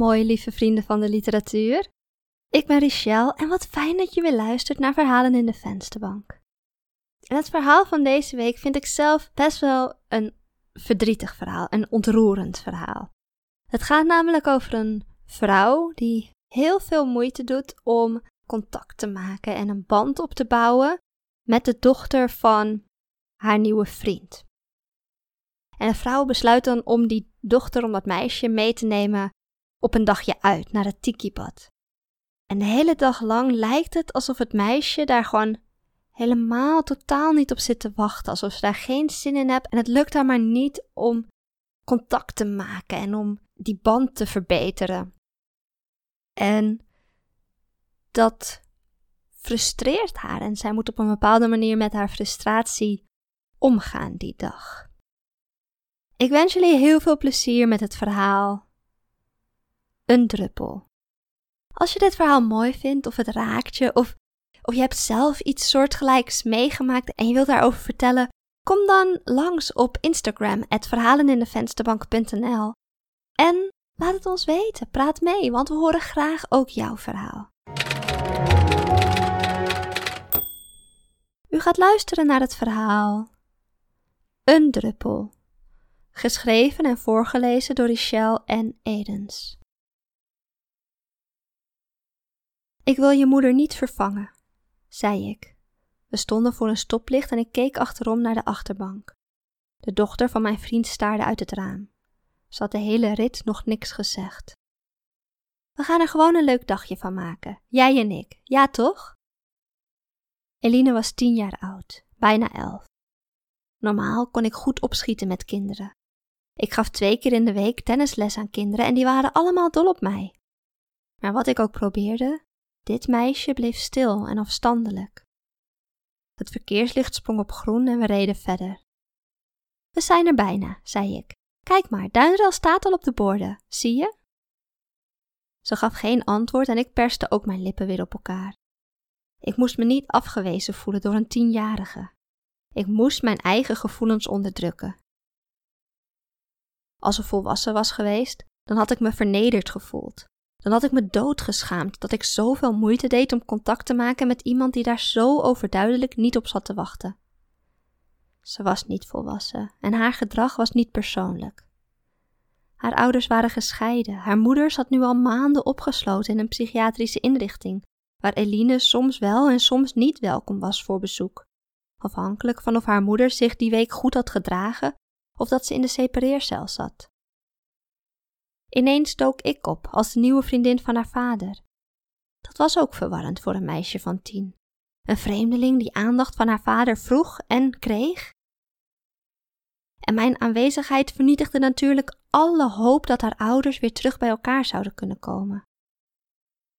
mooi, lieve vrienden van de literatuur. Ik ben Richelle en wat fijn dat je weer luistert naar Verhalen in de Vensterbank. En het verhaal van deze week vind ik zelf best wel een verdrietig verhaal, een ontroerend verhaal. Het gaat namelijk over een vrouw die heel veel moeite doet om contact te maken en een band op te bouwen met de dochter van haar nieuwe vriend. En de vrouw besluit dan om die dochter, om dat meisje mee te nemen op een dagje uit naar het tikibad. En de hele dag lang lijkt het alsof het meisje daar gewoon helemaal totaal niet op zit te wachten, alsof ze daar geen zin in hebt en het lukt haar maar niet om contact te maken en om die band te verbeteren. En dat frustreert haar en zij moet op een bepaalde manier met haar frustratie omgaan die dag. Ik wens jullie heel veel plezier met het verhaal Een druppel. Als je dit verhaal mooi vindt of het raakt je of, of je hebt zelf iets soortgelijks meegemaakt en je wilt daarover vertellen, kom dan langs op Instagram verhalenindevensterbank.nl en laat het ons weten. Praat mee, want we horen graag ook jouw verhaal. U gaat luisteren naar het verhaal Een druppel geschreven en voorgelezen door Richelle en Edens. Ik wil je moeder niet vervangen, zei ik. We stonden voor een stoplicht en ik keek achterom naar de achterbank. De dochter van mijn vriend staarde uit het raam. Ze had de hele rit nog niks gezegd. We gaan er gewoon een leuk dagje van maken, jij en ik, ja toch? Eline was tien jaar oud, bijna elf. Normaal kon ik goed opschieten met kinderen. Ik gaf twee keer in de week tennisles aan kinderen en die waren allemaal dol op mij. Maar wat ik ook probeerde, dit meisje bleef stil en afstandelijk. Het verkeerslicht sprong op groen en we reden verder. We zijn er bijna, zei ik. Kijk maar, Duinrel staat al op de borden, zie je? Ze gaf geen antwoord en ik perste ook mijn lippen weer op elkaar. Ik moest me niet afgewezen voelen door een tienjarige. Ik moest mijn eigen gevoelens onderdrukken. Als ze volwassen was geweest, dan had ik me vernederd gevoeld. Dan had ik me doodgeschaamd dat ik zoveel moeite deed om contact te maken met iemand die daar zo overduidelijk niet op zat te wachten. Ze was niet volwassen en haar gedrag was niet persoonlijk. Haar ouders waren gescheiden, haar moeder zat nu al maanden opgesloten in een psychiatrische inrichting, waar Eline soms wel en soms niet welkom was voor bezoek, afhankelijk van of haar moeder zich die week goed had gedragen of dat ze in de separeercel zat. Ineens dook ik op als de nieuwe vriendin van haar vader. Dat was ook verwarrend voor een meisje van tien. Een vreemdeling die aandacht van haar vader vroeg en kreeg. En mijn aanwezigheid vernietigde natuurlijk alle hoop dat haar ouders weer terug bij elkaar zouden kunnen komen.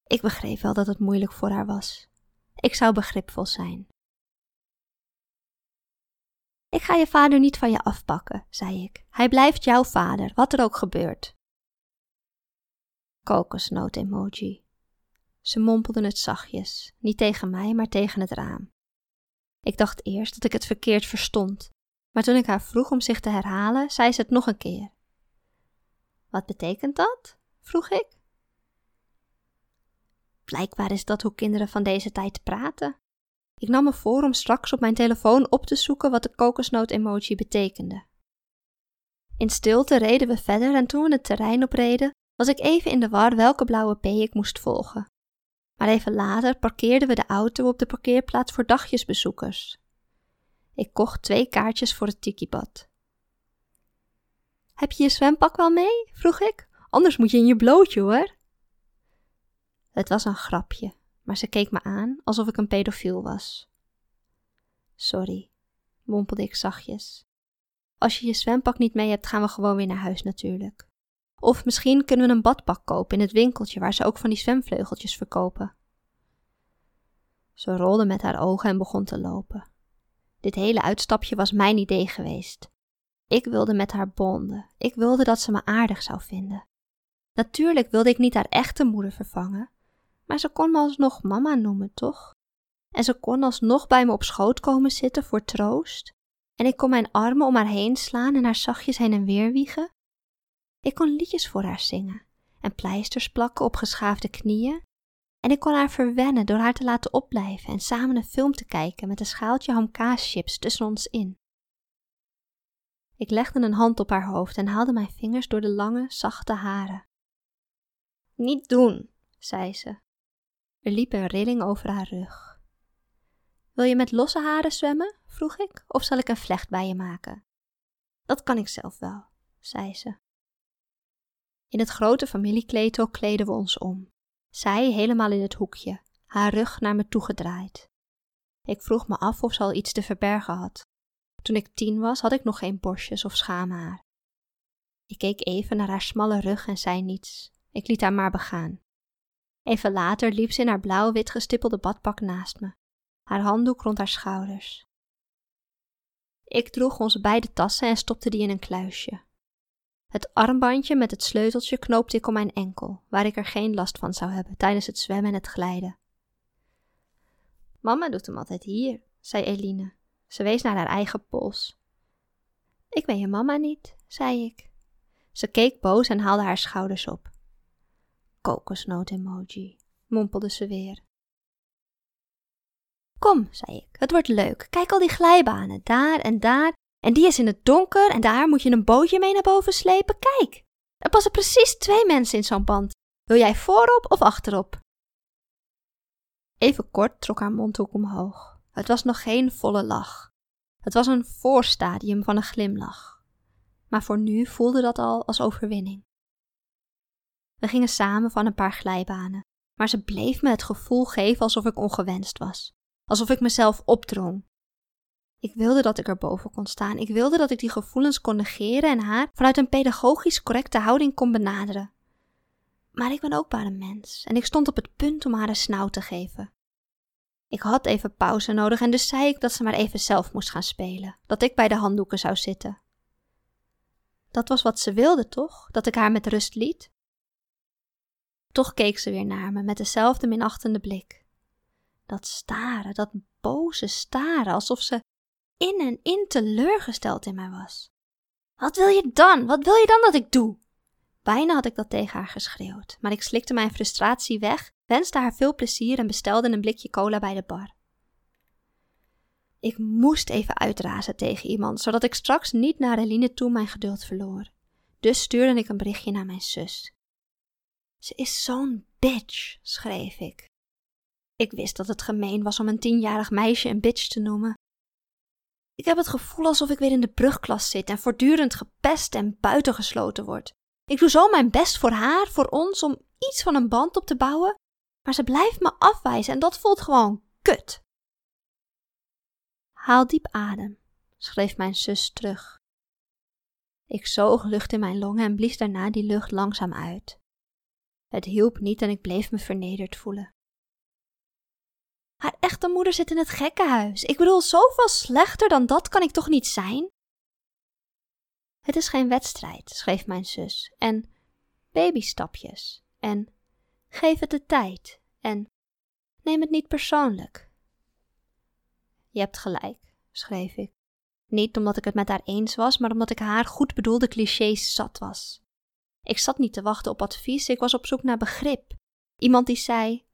Ik begreep wel dat het moeilijk voor haar was. Ik zou begripvol zijn. Ik ga je vader niet van je afpakken, zei ik. Hij blijft jouw vader, wat er ook gebeurt. Kokosnoot-emoji. Ze mompelden het zachtjes, niet tegen mij, maar tegen het raam. Ik dacht eerst dat ik het verkeerd verstond, maar toen ik haar vroeg om zich te herhalen, zei ze het nog een keer. Wat betekent dat? vroeg ik. Blijkbaar is dat hoe kinderen van deze tijd praten. Ik nam me voor om straks op mijn telefoon op te zoeken wat de kokosnoot-emoji betekende. In stilte reden we verder en toen we het terrein opreden, was ik even in de war welke blauwe P ik moest volgen. Maar even later parkeerden we de auto op de parkeerplaats voor dagjesbezoekers. Ik kocht twee kaartjes voor het tikibad. Heb je je zwempak wel mee? vroeg ik. Anders moet je in je blootje hoor. Het was een grapje maar ze keek me aan alsof ik een pedofiel was. Sorry, mompelde ik zachtjes. Als je je zwempak niet mee hebt, gaan we gewoon weer naar huis natuurlijk. Of misschien kunnen we een badpak kopen in het winkeltje waar ze ook van die zwemvleugeltjes verkopen. Ze rolde met haar ogen en begon te lopen. Dit hele uitstapje was mijn idee geweest. Ik wilde met haar bonden. Ik wilde dat ze me aardig zou vinden. Natuurlijk wilde ik niet haar echte moeder vervangen, maar ze kon me alsnog mama noemen, toch? En ze kon alsnog bij me op schoot komen zitten voor troost. En ik kon mijn armen om haar heen slaan en haar zachtjes heen en weer wiegen. Ik kon liedjes voor haar zingen. en pleisters plakken op geschaafde knieën. En ik kon haar verwennen door haar te laten opblijven en samen een film te kijken met een schaaltje hamkaaschips tussen ons in. Ik legde een hand op haar hoofd en haalde mijn vingers door de lange, zachte haren. Niet doen, zei ze. Er liep een rilling over haar rug. Wil je met losse haren zwemmen? vroeg ik, of zal ik een vlecht bij je maken? Dat kan ik zelf wel, zei ze. In het grote familiekleedhok kleden we ons om. Zij helemaal in het hoekje, haar rug naar me toegedraaid. Ik vroeg me af of ze al iets te verbergen had. Toen ik tien was, had ik nog geen borstjes of schaamhaar. Ik keek even naar haar smalle rug en zei niets. Ik liet haar maar begaan. Even later liep ze in haar blauw-wit gestippelde badpak naast me, haar handdoek rond haar schouders. Ik droeg onze beide tassen en stopte die in een kluisje. Het armbandje met het sleuteltje knoopte ik om mijn enkel, waar ik er geen last van zou hebben tijdens het zwemmen en het glijden. Mama doet hem altijd hier, zei Eline. Ze wees naar haar eigen pols. Ik ben je mama niet, zei ik. Ze keek boos en haalde haar schouders op. Kokosnoot-emoji, mompelde ze weer. Kom, zei ik, het wordt leuk. Kijk al die glijbanen, daar en daar. En die is in het donker en daar moet je een bootje mee naar boven slepen. Kijk, er passen precies twee mensen in zo'n band. Wil jij voorop of achterop? Even kort trok haar mondhoek omhoog. Het was nog geen volle lach. Het was een voorstadium van een glimlach. Maar voor nu voelde dat al als overwinning. We gingen samen van een paar glijbanen, maar ze bleef me het gevoel geven alsof ik ongewenst was, alsof ik mezelf opdrong. Ik wilde dat ik erboven kon staan, ik wilde dat ik die gevoelens kon negeren en haar vanuit een pedagogisch correcte houding kon benaderen. Maar ik ben ook maar een mens en ik stond op het punt om haar een snauw te geven. Ik had even pauze nodig en dus zei ik dat ze maar even zelf moest gaan spelen, dat ik bij de handdoeken zou zitten. Dat was wat ze wilde, toch? Dat ik haar met rust liet? Toch keek ze weer naar me met dezelfde minachtende blik. Dat staren, dat boze staren, alsof ze in en in teleurgesteld in mij was. Wat wil je dan? Wat wil je dan dat ik doe? Bijna had ik dat tegen haar geschreeuwd, maar ik slikte mijn frustratie weg, wenste haar veel plezier en bestelde een blikje cola bij de bar. Ik moest even uitrazen tegen iemand, zodat ik straks niet naar Eline toe mijn geduld verloor. Dus stuurde ik een berichtje naar mijn zus. Ze is zo'n bitch, schreef ik. Ik wist dat het gemeen was om een tienjarig meisje een bitch te noemen. Ik heb het gevoel alsof ik weer in de brugklas zit en voortdurend gepest en buitengesloten word. Ik doe zo mijn best voor haar, voor ons, om iets van een band op te bouwen, maar ze blijft me afwijzen en dat voelt gewoon kut. Haal diep adem, schreef mijn zus terug. Ik zoog lucht in mijn longen en blies daarna die lucht langzaam uit. Het hielp niet en ik bleef me vernederd voelen. Haar echte moeder zit in het gekkenhuis. Ik bedoel, zoveel slechter dan dat kan ik toch niet zijn? Het is geen wedstrijd, schreef mijn zus, en babystapjes, en geef het de tijd, en neem het niet persoonlijk. Je hebt gelijk, schreef ik. Niet omdat ik het met haar eens was, maar omdat ik haar goed bedoelde clichés zat was. Ik zat niet te wachten op advies, ik was op zoek naar begrip. Iemand die zei: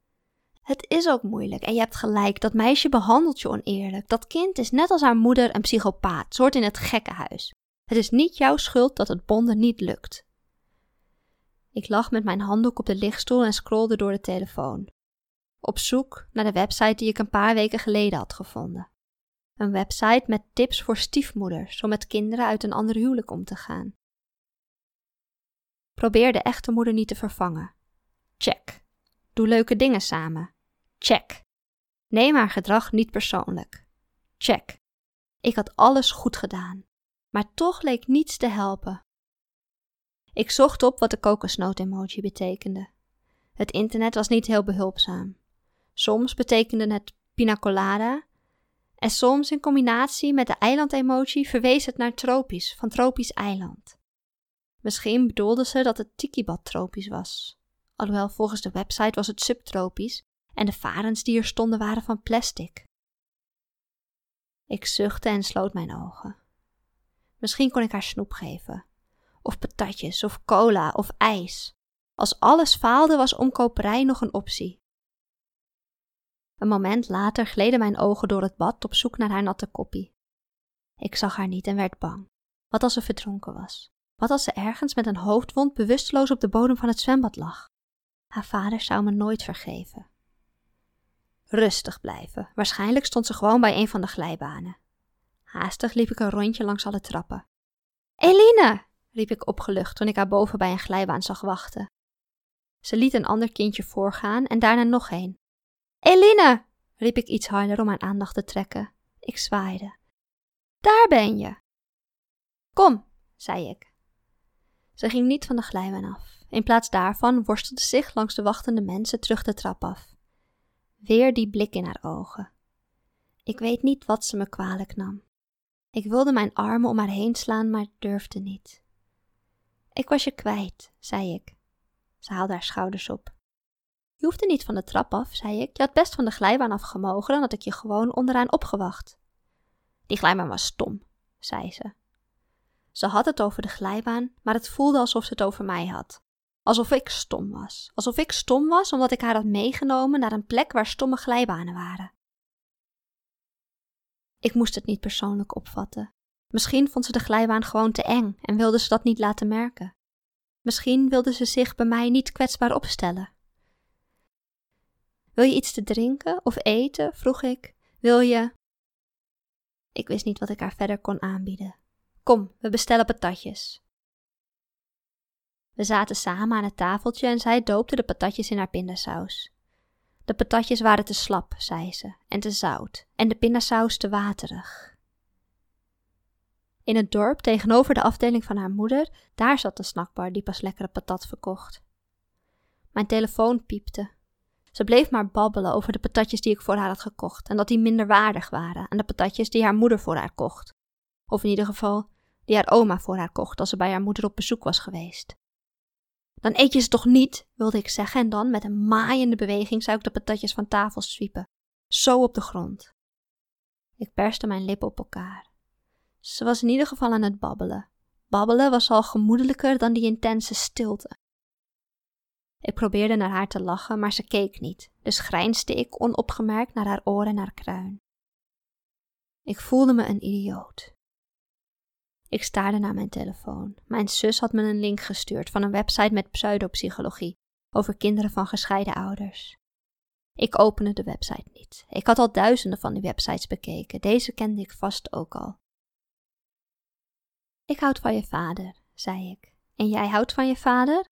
Het is ook moeilijk en je hebt gelijk, dat meisje behandelt je oneerlijk. Dat kind is net als haar moeder een psychopaat, soort in het gekkenhuis. Het is niet jouw schuld dat het bonden niet lukt. Ik lag met mijn handdoek op de lichtstoel en scrolde door de telefoon. Op zoek naar de website die ik een paar weken geleden had gevonden. Een website met tips voor stiefmoeders om met kinderen uit een ander huwelijk om te gaan. Probeer de echte moeder niet te vervangen. Check. Doe leuke dingen samen. Check. Neem haar gedrag niet persoonlijk. Check. Ik had alles goed gedaan, maar toch leek niets te helpen. Ik zocht op wat de kokosnoot-emoji betekende. Het internet was niet heel behulpzaam. Soms betekende het pina colada en soms in combinatie met de eiland-emoji verwees het naar tropisch, van tropisch eiland. Misschien bedoelde ze dat het tikibad tropisch was. Alhoewel volgens de website was het subtropisch en de varens die er stonden waren van plastic. Ik zuchtte en sloot mijn ogen. Misschien kon ik haar snoep geven, of patatjes, of cola, of ijs. Als alles faalde, was omkoperij nog een optie. Een moment later gleden mijn ogen door het bad op zoek naar haar natte koppie. Ik zag haar niet en werd bang. Wat als ze verdronken was? Wat als ze ergens met een hoofdwond bewusteloos op de bodem van het zwembad lag? Haar vader zou me nooit vergeven. Rustig blijven. Waarschijnlijk stond ze gewoon bij een van de glijbanen. Haastig liep ik een rondje langs alle trappen. Eline! riep ik opgelucht toen ik haar boven bij een glijbaan zag wachten. Ze liet een ander kindje voorgaan en daarna nog een. Eline! riep ik iets harder om haar aandacht te trekken. Ik zwaaide. Daar ben je! Kom, zei ik. Ze ging niet van de glijbaan af. In plaats daarvan worstelde zich langs de wachtende mensen terug de trap af. Weer die blik in haar ogen. Ik weet niet wat ze me kwalijk nam. Ik wilde mijn armen om haar heen slaan, maar durfde niet. Ik was je kwijt, zei ik. Ze haalde haar schouders op. Je hoefde niet van de trap af, zei ik. Je had best van de glijbaan afgemogen, dan had ik je gewoon onderaan opgewacht. Die glijbaan was stom, zei ze. Ze had het over de glijbaan, maar het voelde alsof ze het over mij had. Alsof ik stom was. Alsof ik stom was omdat ik haar had meegenomen naar een plek waar stomme glijbanen waren. Ik moest het niet persoonlijk opvatten. Misschien vond ze de glijbaan gewoon te eng en wilde ze dat niet laten merken. Misschien wilde ze zich bij mij niet kwetsbaar opstellen. Wil je iets te drinken of eten? vroeg ik. Wil je. Ik wist niet wat ik haar verder kon aanbieden. Kom, we bestellen patatjes. We zaten samen aan het tafeltje en zij doopte de patatjes in haar pindasaus. De patatjes waren te slap, zei ze, en te zout, en de pindasaus te waterig. In het dorp, tegenover de afdeling van haar moeder, daar zat de snackbar die pas lekkere patat verkocht. Mijn telefoon piepte. Ze bleef maar babbelen over de patatjes die ik voor haar had gekocht en dat die minder waardig waren aan de patatjes die haar moeder voor haar kocht. Of in ieder geval, die haar oma voor haar kocht als ze bij haar moeder op bezoek was geweest. Dan eet je ze toch niet, wilde ik zeggen, en dan met een maaiende beweging zou ik de patatjes van tafel zwiepen, zo op de grond. Ik perste mijn lippen op elkaar. Ze was in ieder geval aan het babbelen. Babbelen was al gemoedelijker dan die intense stilte. Ik probeerde naar haar te lachen, maar ze keek niet, dus grijnsde ik onopgemerkt naar haar oren en haar kruin. Ik voelde me een idioot. Ik staarde naar mijn telefoon. Mijn zus had me een link gestuurd van een website met pseudopsychologie over kinderen van gescheiden ouders. Ik opende de website niet. Ik had al duizenden van die websites bekeken. Deze kende ik vast ook al. Ik houd van je vader, zei ik. En jij houdt van je vader?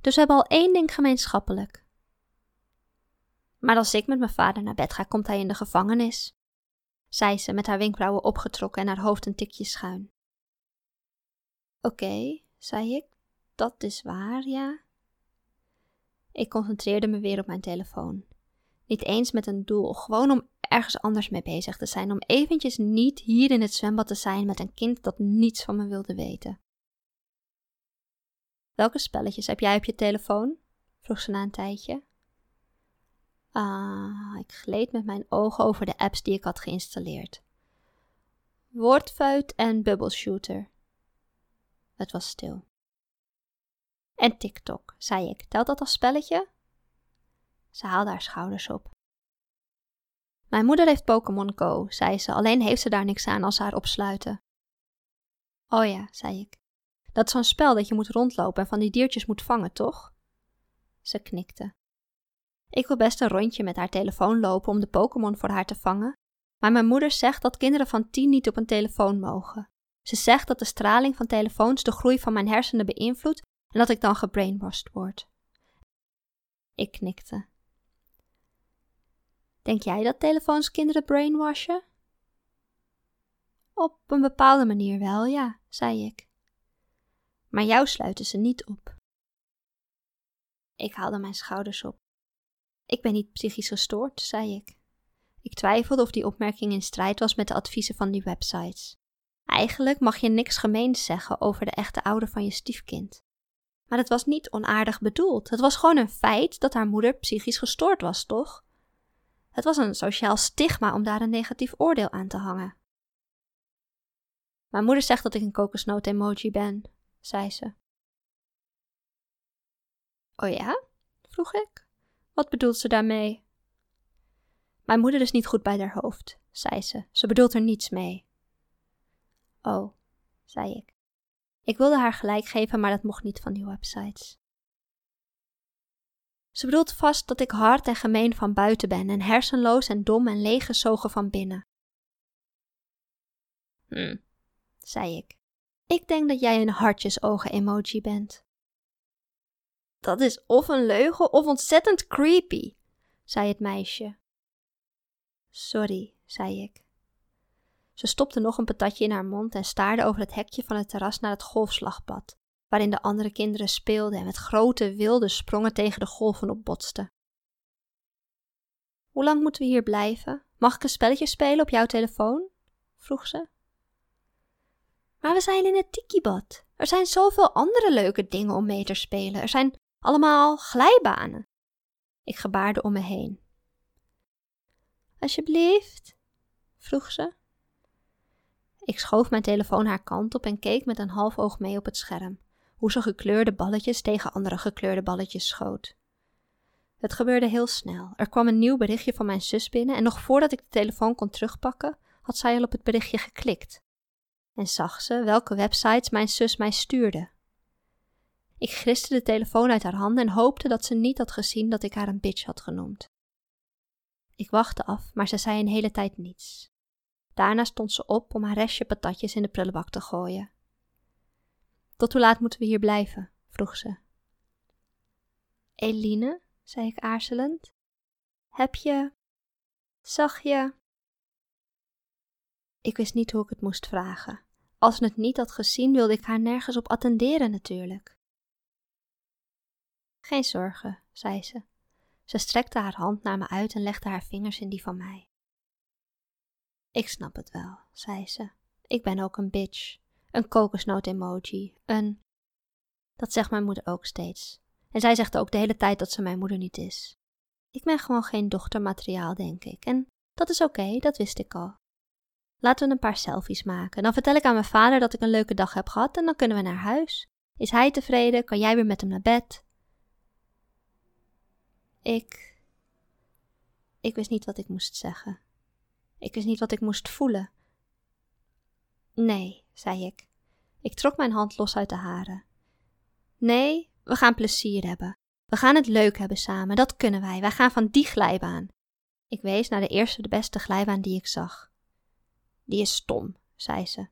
Dus we hebben al één ding gemeenschappelijk. Maar als ik met mijn vader naar bed ga, komt hij in de gevangenis, zei ze met haar wenkbrauwen opgetrokken en haar hoofd een tikje schuin. Oké, zei ik, dat is waar, ja. Ik concentreerde me weer op mijn telefoon. Niet eens met een doel, gewoon om ergens anders mee bezig te zijn, om eventjes niet hier in het zwembad te zijn met een kind dat niets van me wilde weten. Welke spelletjes heb jij op je telefoon? vroeg ze na een tijdje. Ah, ik gleed met mijn ogen over de apps die ik had geïnstalleerd. Woordfuit en Bubble Shooter. Het was stil. En TikTok, zei ik. Telt dat als spelletje? Ze haalde haar schouders op. Mijn moeder heeft Pokémon Go, zei ze, alleen heeft ze daar niks aan als ze haar opsluiten. Oh ja, zei ik. Dat is zo'n spel dat je moet rondlopen en van die diertjes moet vangen, toch? Ze knikte. Ik wil best een rondje met haar telefoon lopen om de Pokémon voor haar te vangen, maar mijn moeder zegt dat kinderen van tien niet op een telefoon mogen. Ze zegt dat de straling van telefoons de groei van mijn hersenen beïnvloedt en dat ik dan gebrainwashed word. Ik knikte. Denk jij dat telefoons kinderen brainwashen? Op een bepaalde manier wel, ja, zei ik. Maar jou sluiten ze niet op. Ik haalde mijn schouders op. Ik ben niet psychisch gestoord, zei ik. Ik twijfelde of die opmerking in strijd was met de adviezen van die websites. Eigenlijk mag je niks gemeens zeggen over de echte ouder van je stiefkind. Maar het was niet onaardig bedoeld. Het was gewoon een feit dat haar moeder psychisch gestoord was, toch? Het was een sociaal stigma om daar een negatief oordeel aan te hangen. Mijn moeder zegt dat ik een kokosnoot-emoji ben, zei ze. Oh ja? vroeg ik. Wat bedoelt ze daarmee? Mijn moeder is niet goed bij haar hoofd, zei ze. Ze bedoelt er niets mee. Oh, zei ik. Ik wilde haar gelijk geven, maar dat mocht niet van die websites. Ze bedoelt vast dat ik hard en gemeen van buiten ben en hersenloos en dom en leeggezogen van binnen. Hm, zei ik. Ik denk dat jij een hartjesogen-emoji bent. Dat is of een leugen of ontzettend creepy, zei het meisje. Sorry, zei ik. Ze stopte nog een patatje in haar mond en staarde over het hekje van het terras naar het golfslagpad, waarin de andere kinderen speelden en met grote wilde sprongen tegen de golven opbotsten. Hoe lang moeten we hier blijven? Mag ik een spelletje spelen op jouw telefoon? vroeg ze. Maar we zijn in het tikibad. Er zijn zoveel andere leuke dingen om mee te spelen. Er zijn allemaal glijbanen. Ik gebaarde om me heen. Alsjeblieft, vroeg ze. Ik schoof mijn telefoon haar kant op en keek met een half oog mee op het scherm, hoe ze gekleurde balletjes tegen andere gekleurde balletjes schoot. Het gebeurde heel snel. Er kwam een nieuw berichtje van mijn zus binnen en nog voordat ik de telefoon kon terugpakken, had zij al op het berichtje geklikt. En zag ze welke websites mijn zus mij stuurde. Ik griste de telefoon uit haar handen en hoopte dat ze niet had gezien dat ik haar een bitch had genoemd. Ik wachtte af, maar ze zei een hele tijd niets. Daarna stond ze op om haar restje patatjes in de prullenbak te gooien. Tot hoe laat moeten we hier blijven? vroeg ze. Eline, zei ik aarzelend, heb je. zag je. Ik wist niet hoe ik het moest vragen. Als ze het niet had gezien, wilde ik haar nergens op attenderen natuurlijk. Geen zorgen, zei ze. Ze strekte haar hand naar me uit en legde haar vingers in die van mij. Ik snap het wel, zei ze. Ik ben ook een bitch. Een kokosnoot-emoji. Een. Dat zegt mijn moeder ook steeds. En zij zegt ook de hele tijd dat ze mijn moeder niet is. Ik ben gewoon geen dochtermateriaal, denk ik. En dat is oké, dat wist ik al. Laten we een paar selfies maken. Dan vertel ik aan mijn vader dat ik een leuke dag heb gehad en dan kunnen we naar huis. Is hij tevreden? Kan jij weer met hem naar bed? Ik. Ik wist niet wat ik moest zeggen. Ik wist niet wat ik moest voelen. Nee, zei ik. Ik trok mijn hand los uit de haren. Nee, we gaan plezier hebben. We gaan het leuk hebben samen, dat kunnen wij. Wij gaan van die glijbaan. Ik wees naar de eerste, de beste glijbaan die ik zag. Die is stom, zei ze.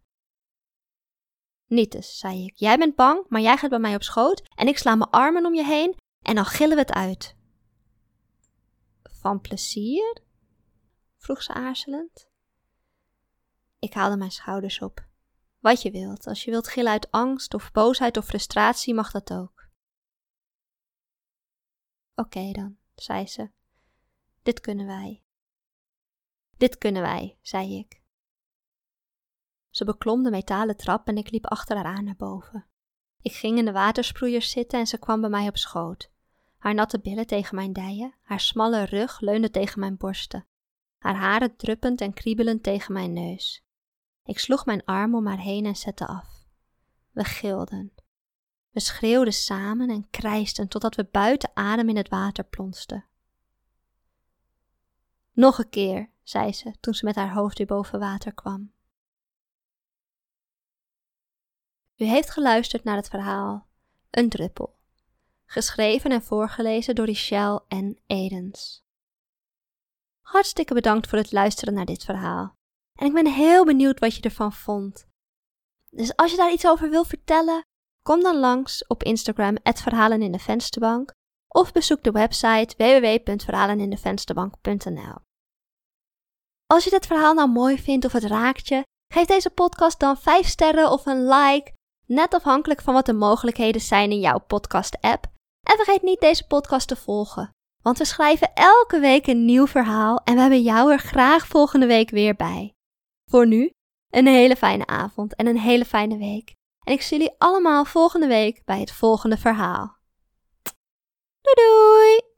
Niet eens, zei ik. Jij bent bang, maar jij gaat bij mij op schoot en ik sla mijn armen om je heen en dan gillen we het uit. Van plezier? Vroeg ze aarzelend. Ik haalde mijn schouders op. Wat je wilt, als je wilt gillen uit angst of boosheid of frustratie, mag dat ook. Oké dan, zei ze. Dit kunnen wij. Dit kunnen wij, zei ik. Ze beklom de metalen trap en ik liep achter haar aan naar boven. Ik ging in de watersproeiers zitten en ze kwam bij mij op schoot. Haar natte billen tegen mijn dijen, haar smalle rug leunde tegen mijn borsten, haar haren druppend en kriebelend tegen mijn neus. Ik sloeg mijn arm om haar heen en zette af. We gilden. We schreeuwden samen en krijsten totdat we buiten adem in het water plonsten. Nog een keer, zei ze toen ze met haar hoofd weer boven water kwam. U heeft geluisterd naar het verhaal Een druppel geschreven en voorgelezen door Richelle en Edens. Hartstikke bedankt voor het luisteren naar dit verhaal. En ik ben heel benieuwd wat je ervan vond. Dus als je daar iets over wil vertellen, kom dan langs op Instagram Verhalen in de Vensterbank of bezoek de website www.verhalenindevensterbank.nl. Als je dit verhaal nou mooi vindt of het raakt je, geef deze podcast dan 5 sterren of een like, net afhankelijk van wat de mogelijkheden zijn in jouw podcast-app. En vergeet niet deze podcast te volgen, want we schrijven elke week een nieuw verhaal en we hebben jou er graag volgende week weer bij. Voor nu, een hele fijne avond en een hele fijne week. En ik zie jullie allemaal volgende week bij het volgende verhaal. Doei doei!